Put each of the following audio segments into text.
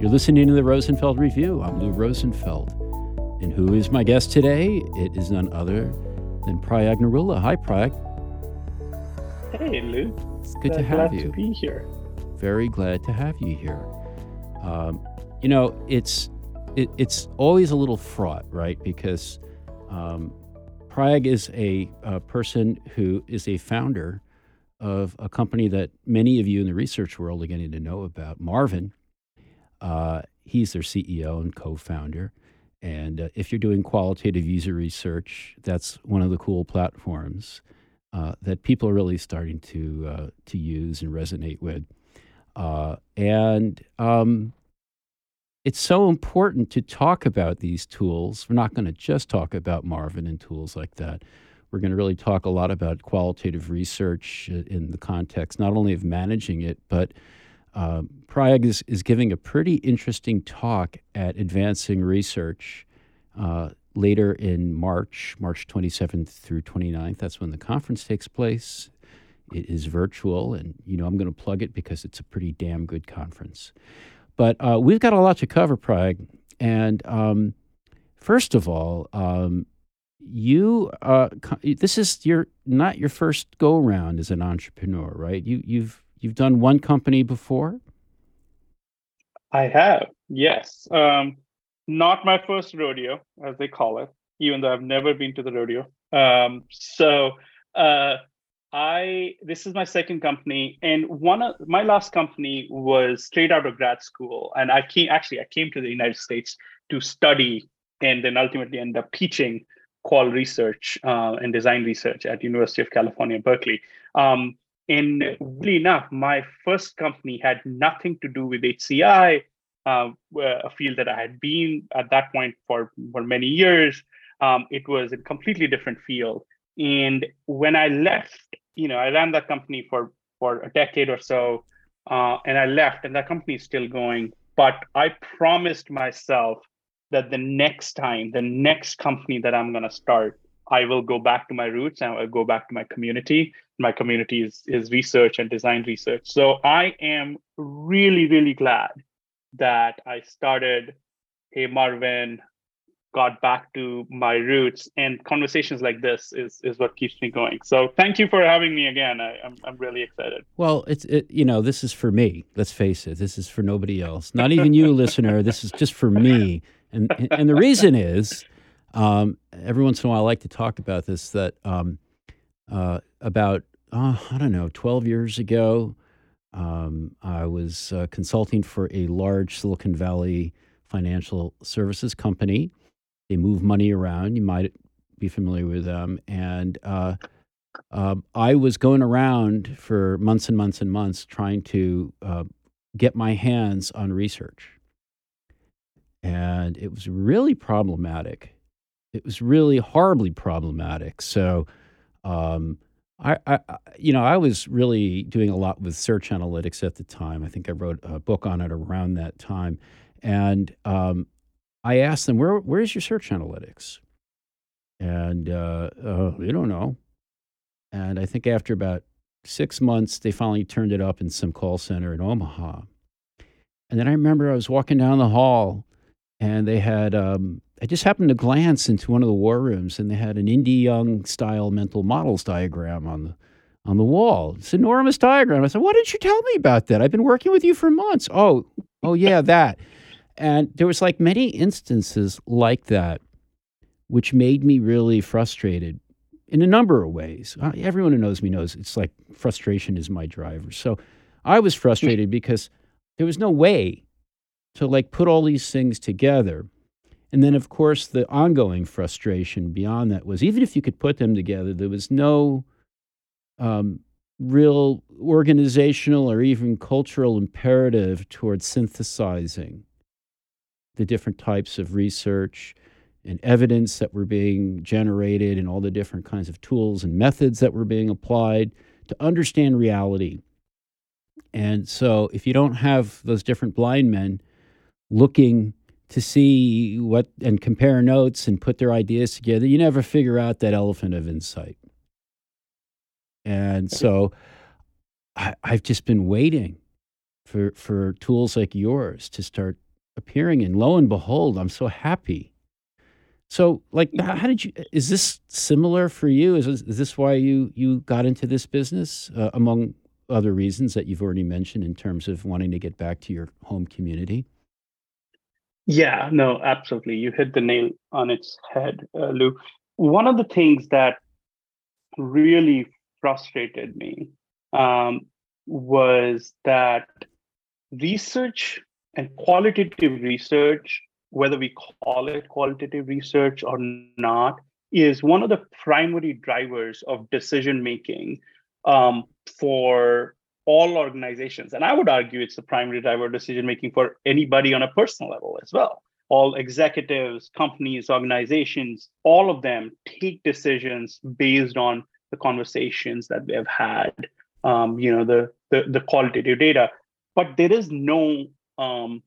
You're listening to the Rosenfeld Review. I'm Lou Rosenfeld. And who is my guest today? It is none other than Prayag Narula. Hi, Prayag. Hey, Lou. It's good to have glad you. to be here. Very glad to have you here. Um, you know, it's it, it's always a little fraught, right? Because um, Prayag is a, a person who is a founder of a company that many of you in the research world are getting to know about, Marvin. Uh, he's their CEO and co-founder. And uh, if you're doing qualitative user research, that's one of the cool platforms uh, that people are really starting to uh, to use and resonate with. Uh, and um, it's so important to talk about these tools. We're not going to just talk about Marvin and tools like that. We're going to really talk a lot about qualitative research in the context not only of managing it, but uh, is, is giving a pretty interesting talk at Advancing Research uh, later in March, March 27th through 29th. That's when the conference takes place. It is virtual, and you know I'm going to plug it because it's a pretty damn good conference. But uh, we've got a lot to cover, Prayag. And um, first of all, um, you uh, this is your not your first go round as an entrepreneur, right? You you've you've done one company before. I have, yes. Um, not my first rodeo, as they call it, even though I've never been to the rodeo. Um, so uh, I this is my second company, and one of my last company was straight out of grad school, and I came actually I came to the United States to study, and then ultimately end up teaching qual research uh, and design research at University of California, Berkeley. Um, and really enough, my first company had nothing to do with HCI, uh, a field that I had been at that point for, for many years. Um, it was a completely different field. And when I left, you know, I ran that company for, for a decade or so, uh, and I left, and that company is still going. But I promised myself that the next time, the next company that I'm going to start, I will go back to my roots and I'll go back to my community. My community is, is research and design research. So I am really, really glad that I started Hey Marvin, got back to my roots, and conversations like this is is what keeps me going. So thank you for having me again. I, I'm I'm really excited. Well, it's it, you know this is for me. Let's face it. This is for nobody else. Not even you, listener. This is just for me. And and the reason is, um, every once in a while I like to talk about this. That um, uh, about uh, I don't know, twelve years ago, um, I was uh, consulting for a large Silicon Valley financial services company. They move money around. You might be familiar with them. And uh, uh, I was going around for months and months and months trying to uh, get my hands on research. And it was really problematic. It was really horribly problematic. So, um, I, I, you know, I was really doing a lot with search analytics at the time. I think I wrote a book on it around that time, and um, I asked them, "Where, where's your search analytics?" And uh, uh, they don't know. And I think after about six months, they finally turned it up in some call center in Omaha. And then I remember I was walking down the hall, and they had. Um, I just happened to glance into one of the war rooms, and they had an Indi Young style mental models diagram on the on the wall. It's an enormous diagram. I said, "Why didn't you tell me about that? I've been working with you for months." Oh, oh yeah, that. And there was like many instances like that, which made me really frustrated in a number of ways. Uh, Everyone who knows me knows it's like frustration is my driver. So I was frustrated because there was no way to like put all these things together. And then, of course, the ongoing frustration beyond that was even if you could put them together, there was no um, real organizational or even cultural imperative towards synthesizing the different types of research and evidence that were being generated and all the different kinds of tools and methods that were being applied to understand reality. And so, if you don't have those different blind men looking to see what and compare notes and put their ideas together, you never figure out that elephant of insight. And so I, I've just been waiting for, for tools like yours to start appearing And Lo and behold, I'm so happy. So, like, how, did you? Is this similar for you? Is this, is this why you you got into this business, uh, among other reasons that you've already mentioned in terms of wanting to get back to your home community? Yeah, no, absolutely. You hit the nail on its head, uh, Lou. One of the things that really frustrated me um, was that research and qualitative research, whether we call it qualitative research or not, is one of the primary drivers of decision making um, for all organizations. And I would argue it's the primary driver of decision making for anybody on a personal level as well. All executives, companies, organizations, all of them take decisions based on the conversations that they have had, um, you know, the, the, the qualitative data. But there is no um,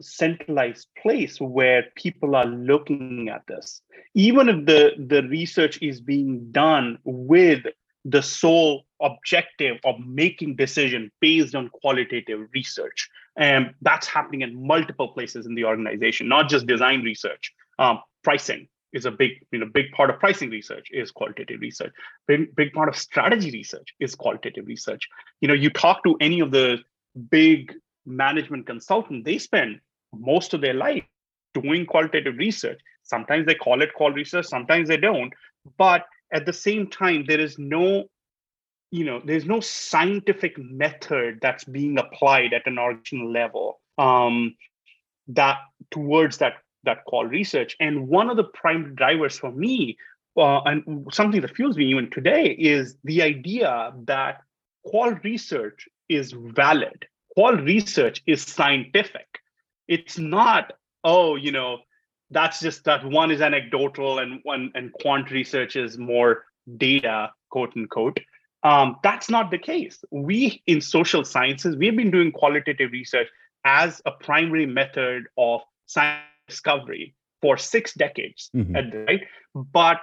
centralized place where people are looking at this. Even if the, the research is being done with the sole objective of making decision based on qualitative research. And that's happening in multiple places in the organization not just design research. Um, pricing is a big you know big part of pricing research is qualitative research. Big, big part of strategy research is qualitative research. You know you talk to any of the big management consultant they spend most of their life doing qualitative research. Sometimes they call it qual research sometimes they don't. But at the same time there is no you know there's no scientific method that's being applied at an organizational level um, that towards that that qual research. And one of the prime drivers for me uh, and something that fuels me even today is the idea that qual research is valid. Qual research is scientific. It's not oh you know that's just that one is anecdotal and one and quant research is more data quote unquote. Um, that's not the case. We in social sciences we've been doing qualitative research as a primary method of science discovery for six decades mm-hmm. right? But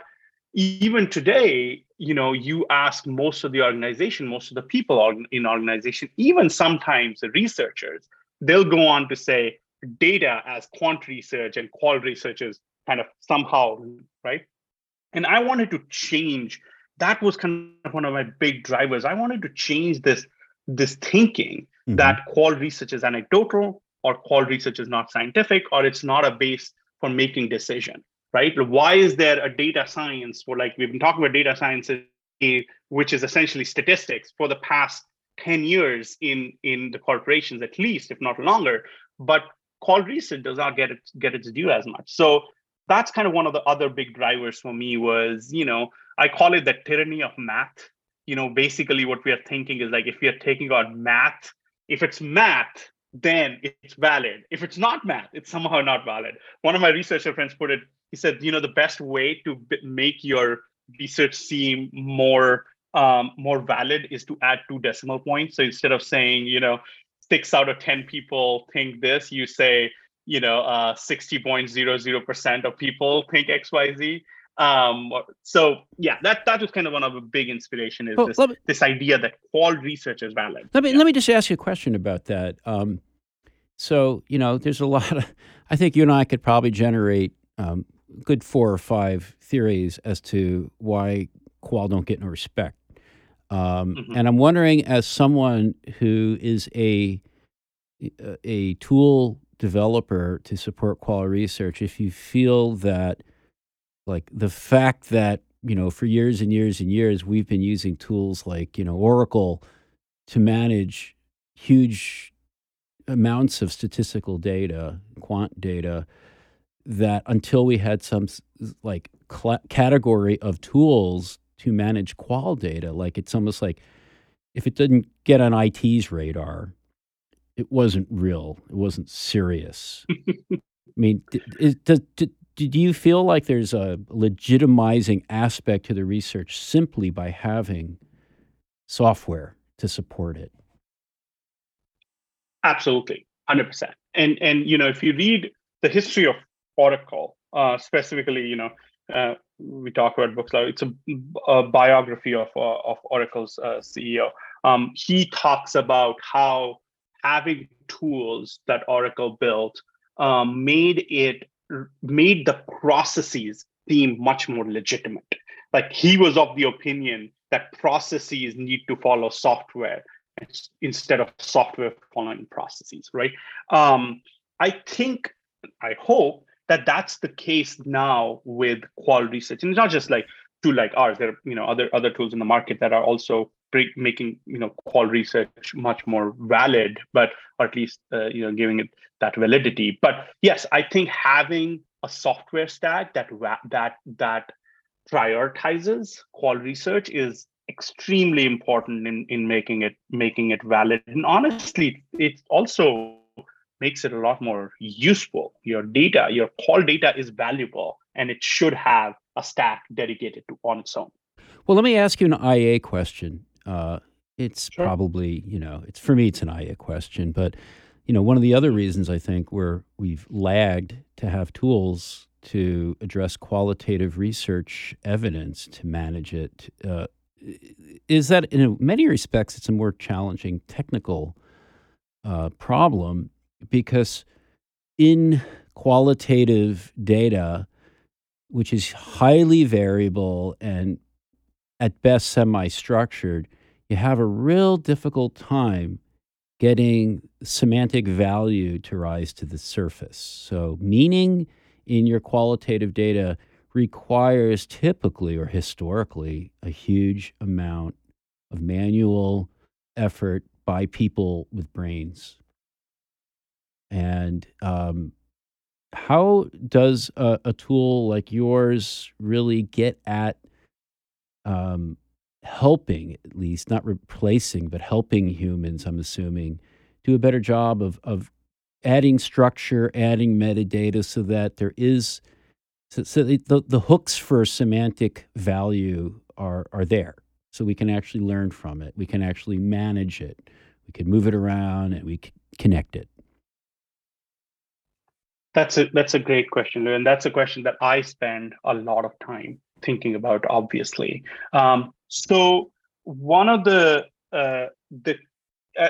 even today you know you ask most of the organization most of the people in organization even sometimes the researchers they'll go on to say data as quant research and qual research is kind of somehow right? And i wanted to change that was kind of one of my big drivers. I wanted to change this this thinking mm-hmm. that qual research is anecdotal or qual research is not scientific or it's not a base for making decision right? Why is there a data science for like we've been talking about data science which is essentially statistics for the past 10 years in in the corporations at least if not longer but qual research does not get it get its due as much. So that's kind of one of the other big drivers for me was, you know, I call it the tyranny of math. You know, basically what we are thinking is like if we are taking on math, if it's math, then it's valid. If it's not math, it's somehow not valid. One of my researcher friends put it, he said, you know, the best way to b- make your research seem more um, more valid is to add two decimal points. So instead of saying, you know, six out of 10 people think this, you say, you know, uh, 60.00% of people think XYZ. Um, so yeah, that that was kind of one of the big inspiration is well, this, me, this idea that all research is valid. Let me yeah. let me just ask you a question about that. Um, so you know, there's a lot of. I think you and I could probably generate um, good four or five theories as to why qual don't get no respect. Um, mm-hmm. And I'm wondering, as someone who is a a tool developer to support qual research, if you feel that, like the fact that you know for years and years and years we've been using tools like you know Oracle to manage huge amounts of statistical data, quant data, that until we had some like cl- category of tools to manage qual data. Like it's almost like if it didn't get on IT's radar, it wasn't real. It wasn't serious. I mean, is, does, do, do you feel like there's a legitimizing aspect to the research simply by having software to support it? Absolutely, hundred percent. And and you know, if you read the history of Oracle, uh, specifically, you know, uh, we talk about books like it's a, a biography of uh, of Oracle's uh, CEO. Um, he talks about how having tools that Oracle built um, made it made the processes seem much more legitimate. Like he was of the opinion that processes need to follow software instead of software following processes, right? Um, I think, I hope that that's the case now with qual research, and it's not just like tool like ours. There are you know other other tools in the market that are also making you know qual research much more valid, but or at least uh, you know giving it that validity. But yes, I think having a software stack that that that prioritizes qual research is extremely important in in making it making it valid. And honestly, it's also makes it a lot more useful. Your data, your qual data is valuable and it should have a stack dedicated to on its own. Well, let me ask you an IA question. Uh, it's sure. probably, you know, it's for me, it's an IA question, but you know, one of the other reasons I think where we've lagged to have tools to address qualitative research evidence to manage it uh, is that in many respects it's a more challenging technical uh, problem because in qualitative data, which is highly variable and at best semi structured, you have a real difficult time getting semantic value to rise to the surface. So, meaning in your qualitative data requires typically or historically a huge amount of manual effort by people with brains. And um, how does a, a, tool like yours really get at um, helping, at least not replacing, but helping humans? I'm assuming do a better job of of adding structure, adding metadata, so that there is so, so the, the hooks for semantic value are are there, so we can actually learn from it. We can actually manage it. We can move it around, and we can connect it. That's a that's a great question, and that's a question that I spend a lot of time thinking about. Obviously, um, so one of the uh, the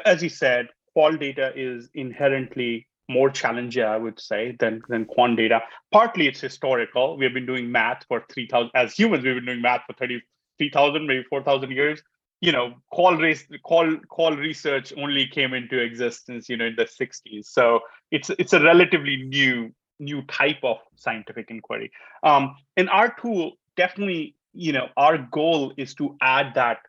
as you said, qual data is inherently more challenging, I would say, than than quant data. Partly it's historical. We have been doing math for three thousand as humans. We've been doing math for thirty three thousand, maybe four thousand years you know qual race qual qual research only came into existence you know in the 60s so it's it's a relatively new new type of scientific inquiry. Um and our tool definitely you know our goal is to add that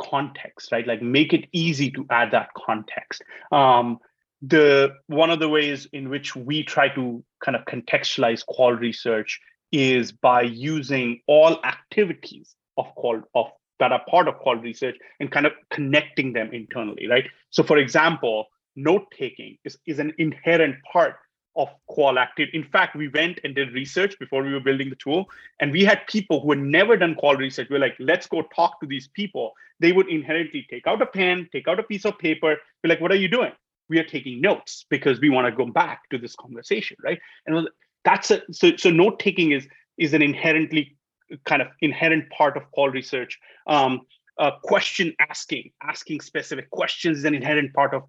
context right? Like make it easy to add that context. Um the one of the ways in which we try to kind of contextualize qual research is by using all activities of qual of that are part of qual research and kind of connecting them internally, right? So, for example, note taking is, is an inherent part of qual activity. In fact, we went and did research before we were building the tool, and we had people who had never done qual research. We are like, let's go talk to these people. They would inherently take out a pen, take out a piece of paper, be like, what are you doing? We are taking notes because we want to go back to this conversation, right? And that's a so so note taking is is an inherently kind of inherent part of qual research. Um, uh, question asking, asking specific questions is an inherent part of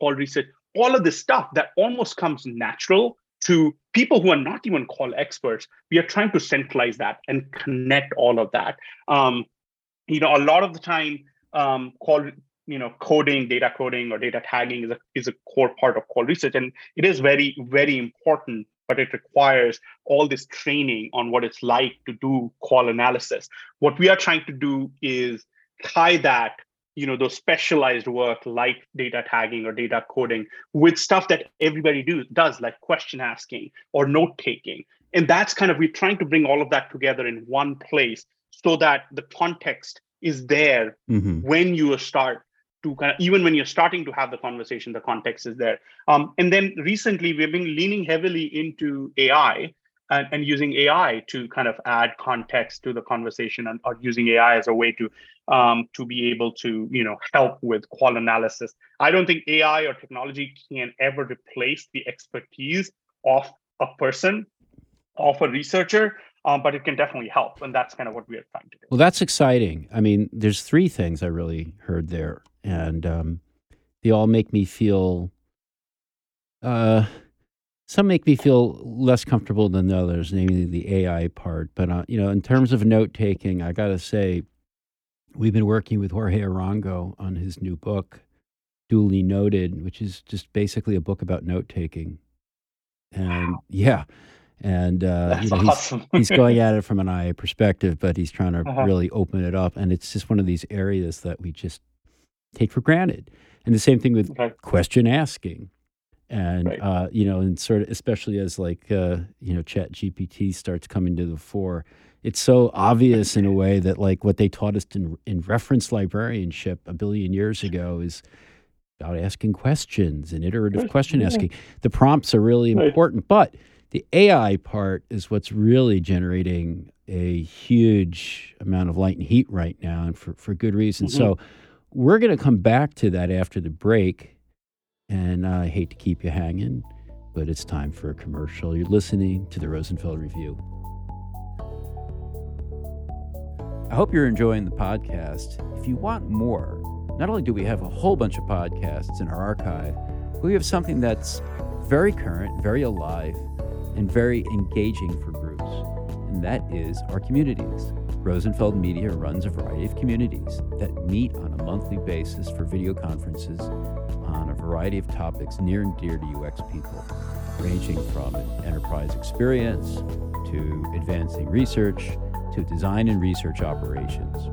qual research. All of this stuff that almost comes natural to people who are not even qual experts. We are trying to centralize that and connect all of that. Um, you know, a lot of the time, um, qual you know coding data coding or data tagging is a is a core part of qual research and it is very very important but it requires all this training on what it's like to do qual analysis. What we are trying to do is tie that, you know, those specialized work like data tagging or data coding with stuff that everybody do, does, like question asking or note taking. And that's kind of, we're trying to bring all of that together in one place so that the context is there mm-hmm. when you start to kind of even when you're starting to have the conversation the context is there. Um, and then recently we've been leaning heavily into ai and, and, using ai to kind of add context to the conversation and or using ai as a way to um, to be able to you know help with qual analysis. I don't think ai or technology can ever replace the expertise of a person of a researcher um, but it can definitely help and that's kind of what we are trying to do. Well that's exciting. I mean there's three things i really heard there and um, they all make me feel uh, some make me feel less comfortable than others, namely the AI part. But uh, you know, in terms of note taking, I got to say, we've been working with Jorge Arango on his new book, Duly Noted, which is just basically a book about note taking. And wow. yeah, and uh, you know, awesome. he's, he's, going at it from an IA perspective, but he's trying to uh-huh. really open it up. And it's just one of these areas that we just take for granted. And the same thing with okay. question asking and right. uh, you know, and sort of especially as like uh, you know, Chat GPT starts coming to the fore, it's so obvious in a way that like what they taught us in, in reference librarianship a billion years ago is about asking questions and iterative question asking. The prompts are really right. important, but the AI part is what's really generating a huge amount of light and heat right now, and for, for good reason. Mm-hmm. So, we're going to come back to that after the break. And I hate to keep you hanging, but it's time for a commercial. You're listening to the Rosenfeld Review. I hope you're enjoying the podcast. If you want more, not only do we have a whole bunch of podcasts in our archive, but we have something that's very current, very alive, and very engaging for groups, and that is our communities. Rosenfeld Media runs a variety of communities that meet on a monthly basis for video conferences on a variety of topics near and dear to UX people, ranging from enterprise experience to advancing research to design and research operations.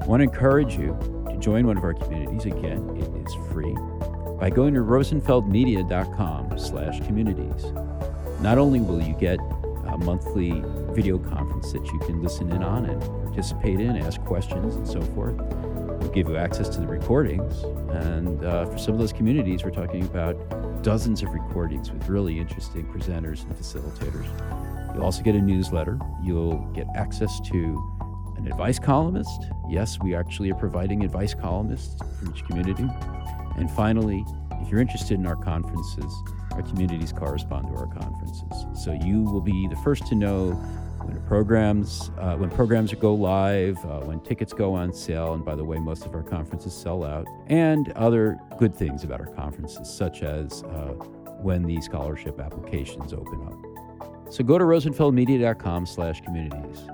I want to encourage you to join one of our communities. Again, it is free by going to rosenfeldmedia.com slash communities. Not only will you get a monthly video conference that you can listen in on and participate in, ask questions, and so forth, We'll give you access to the recordings. And uh, for some of those communities, we're talking about dozens of recordings with really interesting presenters and facilitators. You'll also get a newsletter. You'll get access to an advice columnist. Yes, we actually are providing advice columnists for each community. And finally, if you're interested in our conferences, our communities correspond to our conferences. So you will be the first to know when programs uh, when programs go live, uh, when tickets go on sale, and by the way, most of our conferences sell out, and other good things about our conferences, such as uh, when the scholarship applications open up. So go to rosenfeldmedia.com/communities.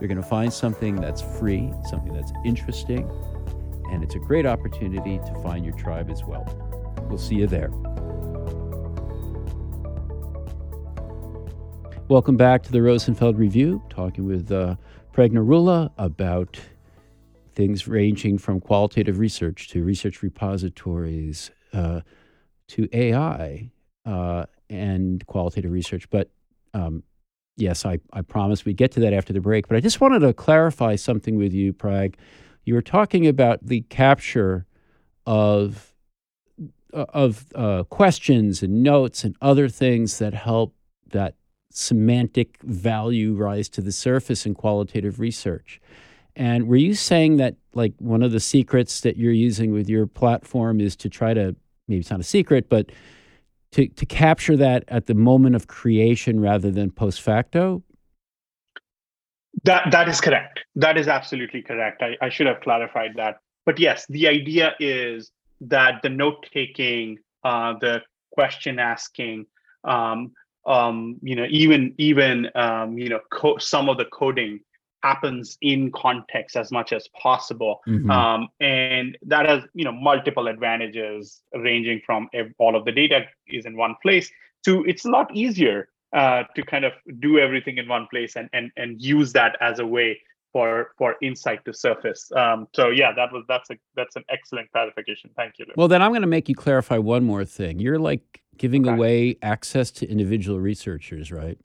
You're going to find something that's free, something that's interesting, and it's a great opportunity to find your tribe as well. We'll see you there. Welcome back to the Rosenfeld Review, talking with uh, Prayag Narula about things ranging from qualitative research to research repositories uh, to AI uh, and qualitative research. But um, yes, I, I promise we'd get to that after the break. But I just wanted to clarify something with you, Preg. You were talking about the capture of uh, of uh, questions and notes and other things that help that semantic value rise to the surface in qualitative research. And were you saying that like one of the secrets that you're using with your platform is to try to maybe it's not a secret, but to, to capture that at the moment of creation rather than post facto? That that is correct. That is absolutely correct. I, I should have clarified that. But yes, the idea is that the note taking, uh, the question asking, um, um, you know even even um, you know co- some of the coding happens in context as much as possible mm-hmm. um, and that has you know multiple advantages ranging from if all of the data is in one place to it's a lot easier uh, to kind of do everything in one place and and and use that as a way for for insight to surface. Um, so yeah, that was that's a that's an excellent clarification. Thank you. Well, then I'm going to make you clarify one more thing. You're like giving okay. away access to individual researchers, right?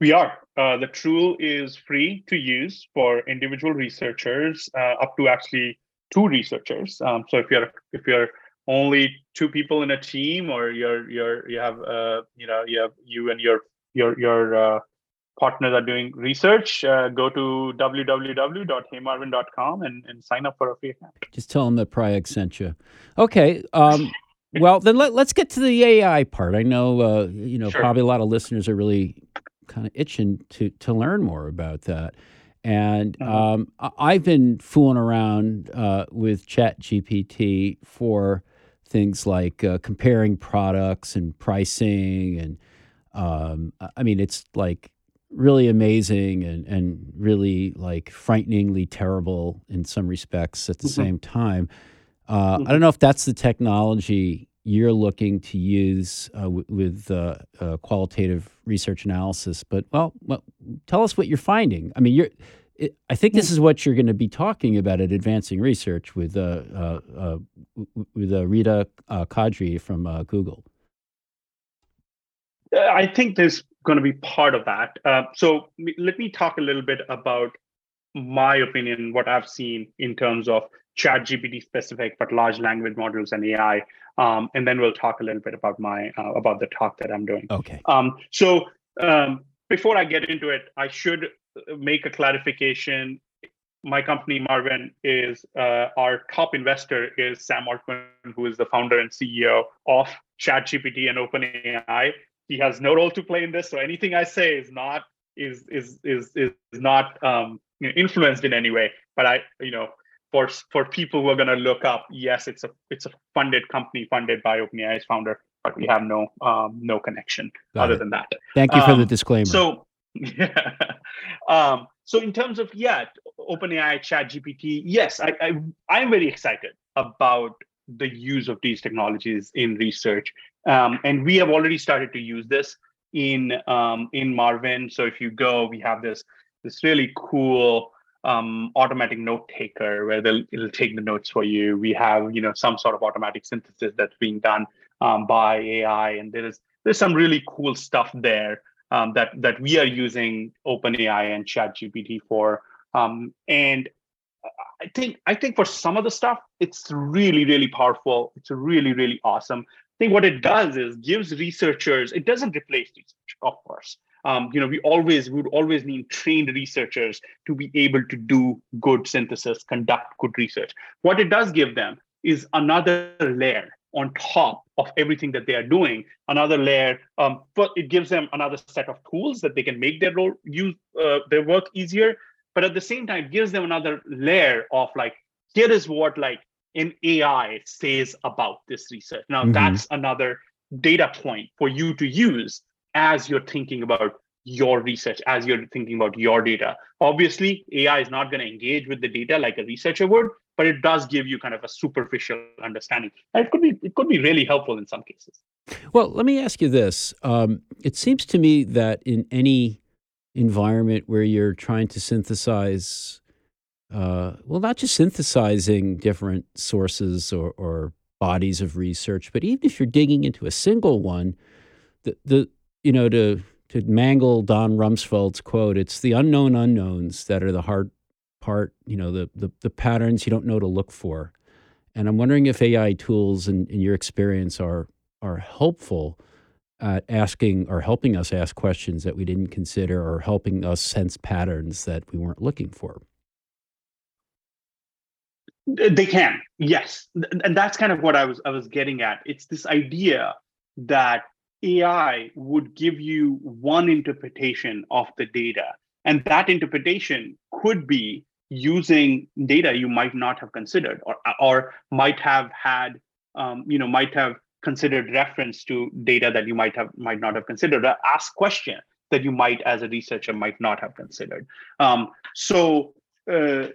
We are. Uh, the tool is free to use for individual researchers, uh, up to actually two researchers. Um, so if you're if you're only two people in a team, or you're you're you have uh, you know you have you and your your your uh, partners are doing research, uh, go to www.heymarvin.com and, and sign up for a free account. Just tell them that Prayag sent you. Okay. Um, well, then let, us get to the AI part. I know, uh, you know, sure. probably a lot of listeners are really kind of itching to to learn more about that. And mm-hmm. um, I've been fooling around uh, with Chat GPT for things like uh, comparing products and pricing, and um, I mean, it's like really amazing and and really like frighteningly terrible in some respects at the mm-hmm. same time. Uh, mm-hmm. I don't know if that's the technology you're looking to use uh, w- with uh, uh, qualitative research analysis. But well, well, tell us what you're finding. I mean, you're. It, I think this is what you're going to be talking about at Advancing Research with uh, uh, uh, with Rida Qadri from Google. I think there's going to be part of that. so let me talk a little bit about my opinion, what I've seen in terms of chat gpt specific but large language models and ai um, and then we'll talk a little bit about my uh, about the talk that i'm doing. Okay. Um, so um, before i get into it i should make a clarification. My company marvin is uh, our top investor is sam altman who is the founder and ceo of chatgpt and openai he has no role to play in this so anything i say is not is is is is not um, influenced in any way but i you know for for people who are going to look up, yes, it's a it's a funded company funded by OpenAI's founder, but we have no um, no connection Got other it. than that. Thank you for the um, disclaimer. So yeah. um, so in terms of yeah, OpenAI, Chat GPT, yes, I, I I'm very excited about the use of these technologies in research, um, and we have already started to use this in um, in Marvin. So if you go, we have this this really cool um, automatic note taker where they'll it'll take the notes for you. We have you know some sort of automatic synthesis that's being done um, by AI, and there is there's some really cool stuff there um, that that we are using OpenAI and ChatGPT for. Um, and I think I think for some of the stuff, it's really really powerful. It's really really awesome. Think what it does is gives researchers. It doesn't replace research, of course um, you know, we always we would always need trained researchers to be able to do good synthesis, conduct good research. What it does give them is another layer on top of everything that they are doing. Another layer, um, but it gives them another set of tools that they can make their role use uh, their work easier. But at the same time, gives them another layer of like, here is what like an AI says about this research. Now mm-hmm. that's another data point for you to use as you're thinking about your research, as you're thinking about your data. Obviously, AI is not going to engage with the data like a researcher would, but it does give you kind of a superficial understanding. And it could be it could be really helpful in some cases. Well, let me ask you this. Um, it seems to me that in any environment where you're trying to synthesize, uh, well, not just synthesizing different sources or, or bodies of research, but even if you're digging into a single one, the, the you know, to to mangle Don Rumsfeld's quote, it's the unknown unknowns that are the hard part, you know, the, the, the patterns you don't know to look for. And I'm wondering if AI tools, in, in your experience, are are helpful at asking or helping us ask questions that we didn't consider, or helping us sense patterns that we weren't looking for. They can, yes, and that's kind of what I was I was getting at. It's this idea that AI would give you one interpretation of the data. And that interpretation could be using data you might not have considered or, or might have had, um, you know, might have considered reference to data that you might have might not have considered, ask question that you might as a researcher might not have considered. Um, so uh,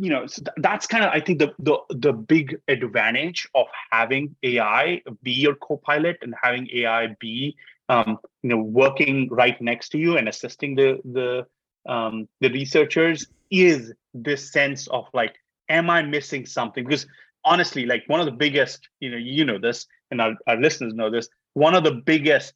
you know that's kind of i think the, the the big advantage of having ai be your co-pilot and having ai be um, you know working right next to you and assisting the the um, the researchers is this sense of like am i missing something? Because honestly like one of the biggest you know you know this and our, our listeners know this one of the biggest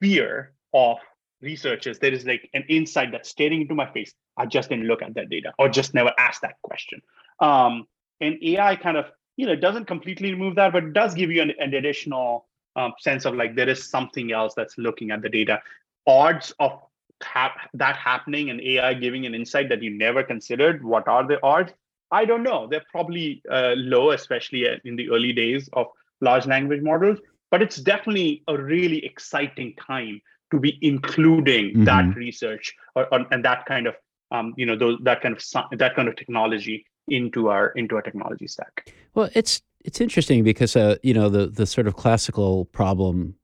fear of researchers there is like an insight that's staring into my face I just didn't look at that data or just never asked that question. Um, and AI kind of, you know, doesn't completely remove that, but it does give you an, an additional um, sense of like there is something else that's looking at the data. Odds of ha- that happening and AI giving an insight that you never considered. What are the odds? I don't know. They're probably uh, low, especially in the early days of large language models. But it's definitely a really exciting time to be including mm-hmm. that research or, or, and that kind of um, you know those that kind of that kind of technology into our into our technology stack. Well, it's it's interesting because uh, you know the the sort of classical problem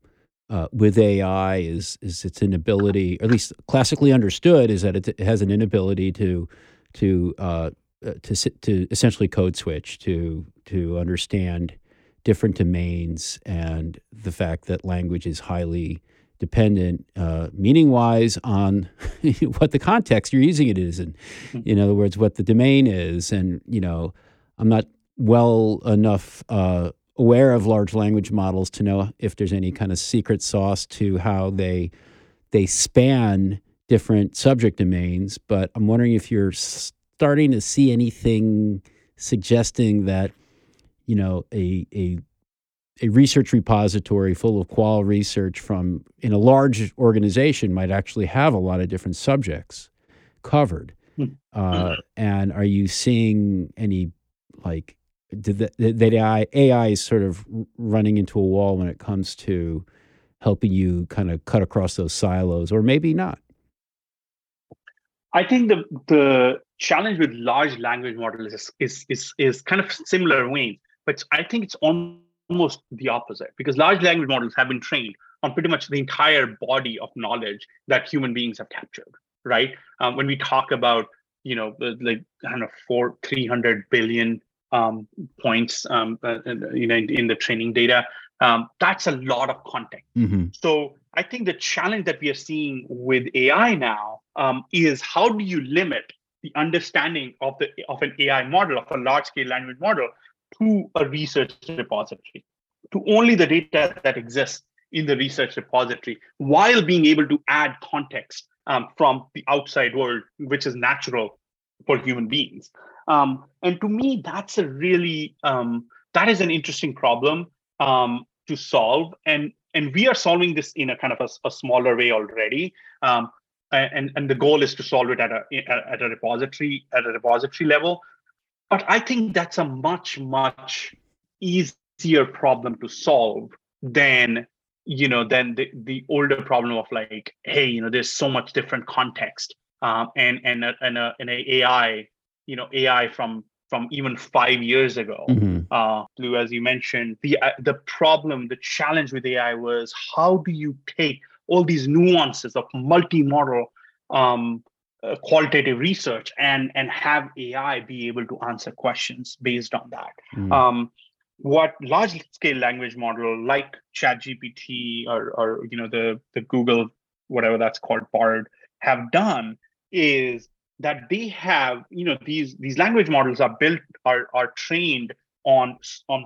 uh, with AI is is its inability, or at least classically understood, is that it has an inability to to uh, uh to to essentially code switch to to understand different domains and the fact that language is highly dependent uh, meaning wise on what the context you're using it is and mm-hmm. in other words what the domain is and you know i'm not well enough uh, aware of large language models to know if there's any kind of secret sauce to how they they span different subject domains. But I'm wondering if you're starting to see anything suggesting that you know a a a research repository full of qual research from in a large organization might actually have a lot of different subjects covered. Hmm. Uh, and are you seeing any like did that, that AI, AI is sort of running into a wall when it comes to helping you kind of cut across those silos, or maybe not? I think the the challenge with large language models is is is, is kind of similar vein, but I think it's almost the opposite because large language models have been trained on pretty much the entire body of knowledge that human beings have captured. Right? Um, when we talk about you know like kind of four three hundred billion um, points um, uh, you know in, in, the training data um, that's a lot of content mm-hmm. so i think the challenge that we are seeing with ai now um, is how do you limit the understanding of the of an ai model of a large scale language model to a research repository to only the data that exists in the research repository while being able to add context um, from the outside world which is natural for human beings um, and to me, that's a really um, that is an interesting problem um, to solve. And and we are solving this in a kind of a, a smaller way already. Um, and and the goal is to solve it at a at a repository at a repository level. But I think that's a much much easier problem to solve than you know than the, the older problem of like hey you know there's so much different context um, and and a, and, a, and a AI you know AI from from even five years ago. Mm-hmm. Uh, Lou, as you mentioned, the uh, the problem, the challenge with AI was how do you take all these nuances of multi-model um, uh, qualitative research and and have AI be able to answer questions based on that. Mm. Um, what large scale language model like ChatGPT or or you know the the Google whatever that's called Bard have done is that they have you know these these language models are built are are trained on on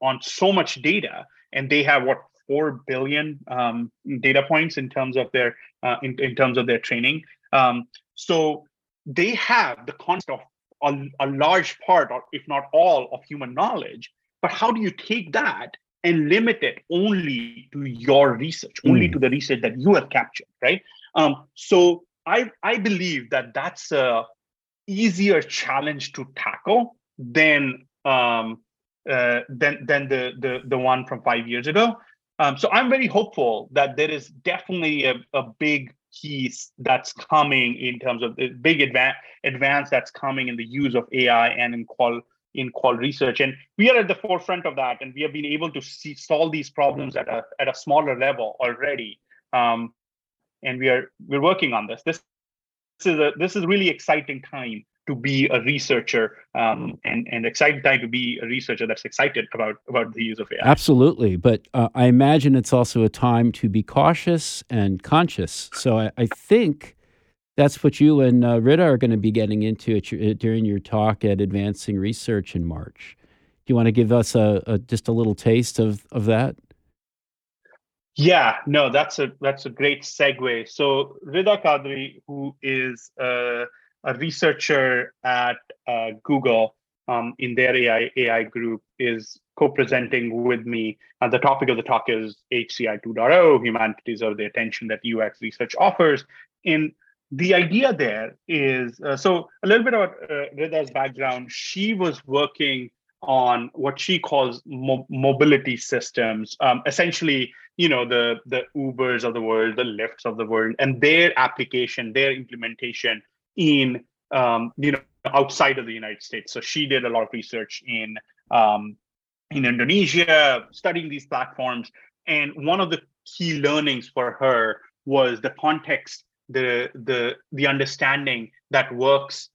on so much data and they have what 4 billion um, data points in terms of their uh, in, in terms of their training um, so they have the concept of a, a large part or if not all of human knowledge but how do you take that and limit it only to your research only mm. to the research that you have captured right um, so I I believe that that's a easier challenge to tackle than um, uh, than than the, the the one from five years ago. Um, so I'm very hopeful that there is definitely a, a big piece that's coming in terms of the big advance advance that's coming in the use of AI and in qual in qual research. And we are at the forefront of that, and we have been able to see solve these problems at a at a smaller level already. Um, and we are we're working on this. This, this is a this is really exciting time to be a researcher um, and and exciting time to be a researcher that's excited about about the use of AI. Absolutely, but uh, I imagine it's also a time to be cautious and conscious. So I, I think that's what you and uh, Rida are going to be getting into your, during your talk at Advancing Research in March. Do you want to give us a, a just a little taste of of that? Yeah, no, that's a that's a great segue. So Rida Qadri, who is a, a researcher at uh, Google um, in their AI AI group, is co-presenting with me. And the topic of the talk is HCI 2.0: Humanities of the attention that UX research offers. In the idea there is uh, so a little bit about uh, Rida's background. She was working on what she calls mo- mobility systems, um, essentially you know the the ubers of the world the Lyfts of the world and their application their implementation in um, you know outside of the united states so she did a lot of research in um, in Indonesia, studying these platforms. And one of the key learnings for her was the context, the the the understanding that works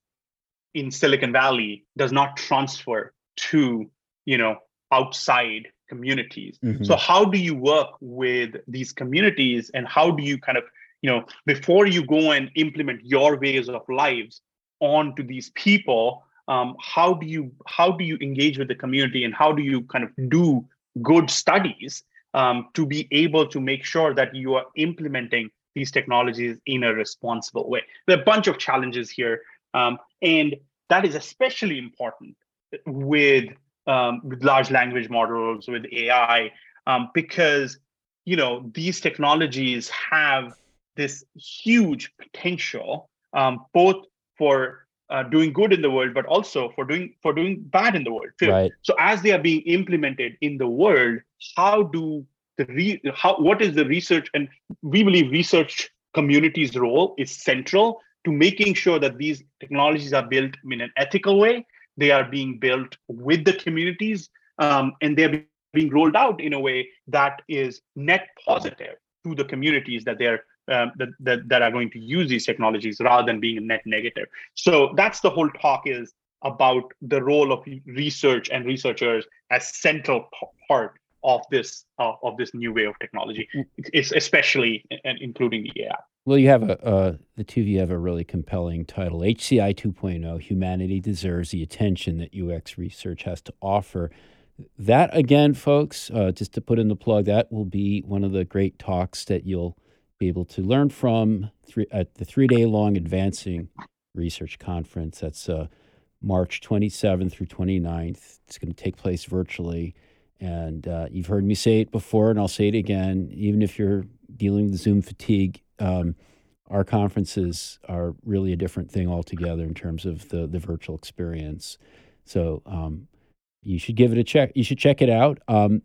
in Silicon Valley does not transfer to you know outside communities. Mm-hmm. So how do you work with these communities, and how do you kind of you know before you go and implement your ways of lives onto these people? Um, how do you how do you engage with the community, and how do you kind of do good studies um, to be able to make sure that you are implementing these technologies in a responsible way. There are a bunch of challenges here, um, and that is especially important with um, with large language models, with AI, um, because you know these technologies have this huge potential, um, both for uh, doing good in the world, but also for doing for doing bad in the world too. Right. So as they are being implemented in the world, how do the re, how what is the research? And we believe research community's role is central to making sure that these technologies are built in an ethical way. They are being built with the communities, um, and they're being rolled out in a way that is net positive to the communities that they're um, that, that, that are going to use these technologies rather than being a net negative. So that's the whole talk is about the role of research and researchers as central part of this uh, of this new way of technology, it's especially and including the AI. Well, you have a uh, the two of you have a really compelling title, HCI 2.0: Humanity Deserves the Attention That UX Research Has to Offer. That again, folks, uh, just to put in the plug, that will be one of the great talks that you'll be able to learn from three, at the three day long Advancing Research Conference. That's uh, March 27th through 29th. It's going to take place virtually. And uh, you've heard me say it before, and I'll say it again. Even if you're dealing with Zoom fatigue, um, our conferences are really a different thing altogether in terms of the the virtual experience. So um, you should give it a check. You should check it out. Um,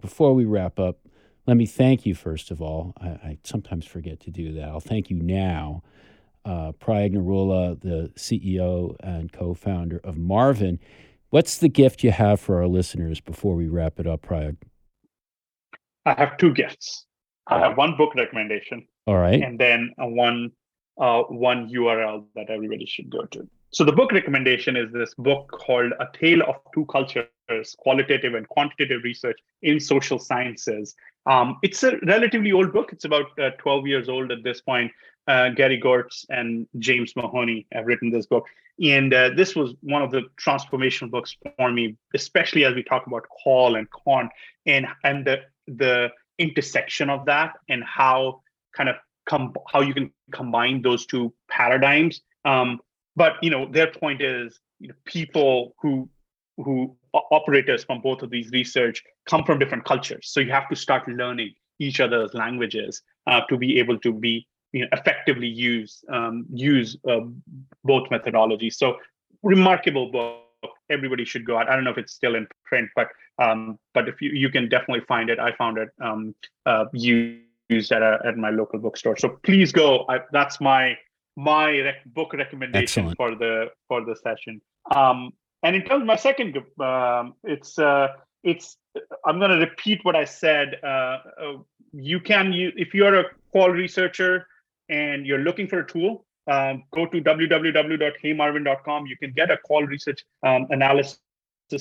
before we wrap up, let me thank you, first of all. I, I sometimes forget to do that. I'll thank you now. Uh, Prayag Narula, the CEO and co founder of Marvin. What's the gift you have for our listeners before we wrap it up, Prayag? I have two gifts. I have one book recommendation. All right. And then one uh, one URL that everybody should go to. So the book recommendation is this book called A Tale of Two Cultures: Qualitative and Quantitative Research in Social Sciences um, it's a relatively old book. It's about uh, 12 years old at this point. Uh, Gary Goertz and James Mahoney have written this book. And uh, this was one of the transformational books for me, especially as we talk about qual and quant and, and the, the intersection of that and how kind of com- how you can combine those two paradigms. Um, but you know, their point is you know, people who who operators from both of these research come from different cultures. So you have to start learning each other's languages uh, to be able to be you know, effectively use um, use uh, both methodologies. So remarkable book. Everybody should go out. I don't know if it's still in print, but um, but if you you can definitely find it. I found it um, uh, used at a, at my local bookstore. So please go. I, that's my my rec- book recommendation Excellent. for the for the session. Um, and in terms of my second, um, it's uh, it's I'm going to repeat what I said. Uh, uh, you can you if you're a qual researcher and you're looking for a tool, um, go to www.heymarvin.com. You can get a qual research um, analysis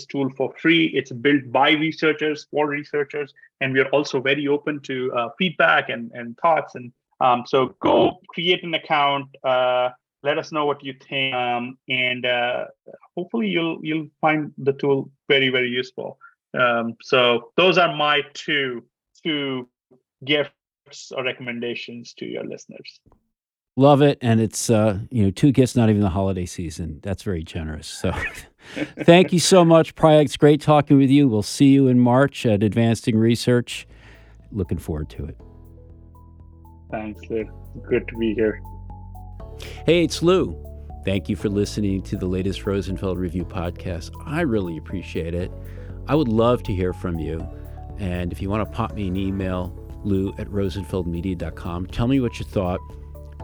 tool for free. It's built by researchers for researchers, and we are also very open to uh, feedback and and thoughts. And um, so go create an account. Uh, let us know what you think um, and uh, hopefully you'll you'll find the tool very very useful. Um, so those are my two two gifts or recommendations to your listeners. Love it and it's uh, you know two gifts not even the holiday season. That's very generous so thank you so much Prayag. it's great talking with you. We'll see you in march at advancing research. Looking forward to it thanks Lou. good to be here Hey, it's Lou. Thank you for listening to the latest Rosenfeld Review podcast. I really appreciate it. I would love to hear from you. And if you want to pop me an email, lou at rosenfeldmedia.com, tell me what you thought.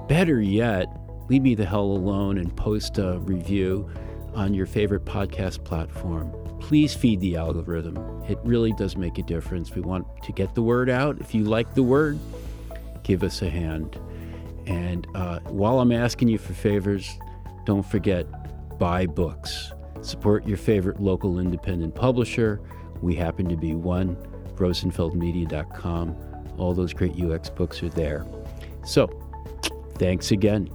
Better yet, leave me the hell alone and post a review on your favorite podcast platform. please feed the algorithm. It really does make a difference. We want to get the word out. If you like the word, give us a hand. And uh, while I'm asking you for favors, don't forget buy books. Support your favorite local independent publisher. We happen to be one, rosenfeldmedia.com. All those great UX books are there. So, thanks again.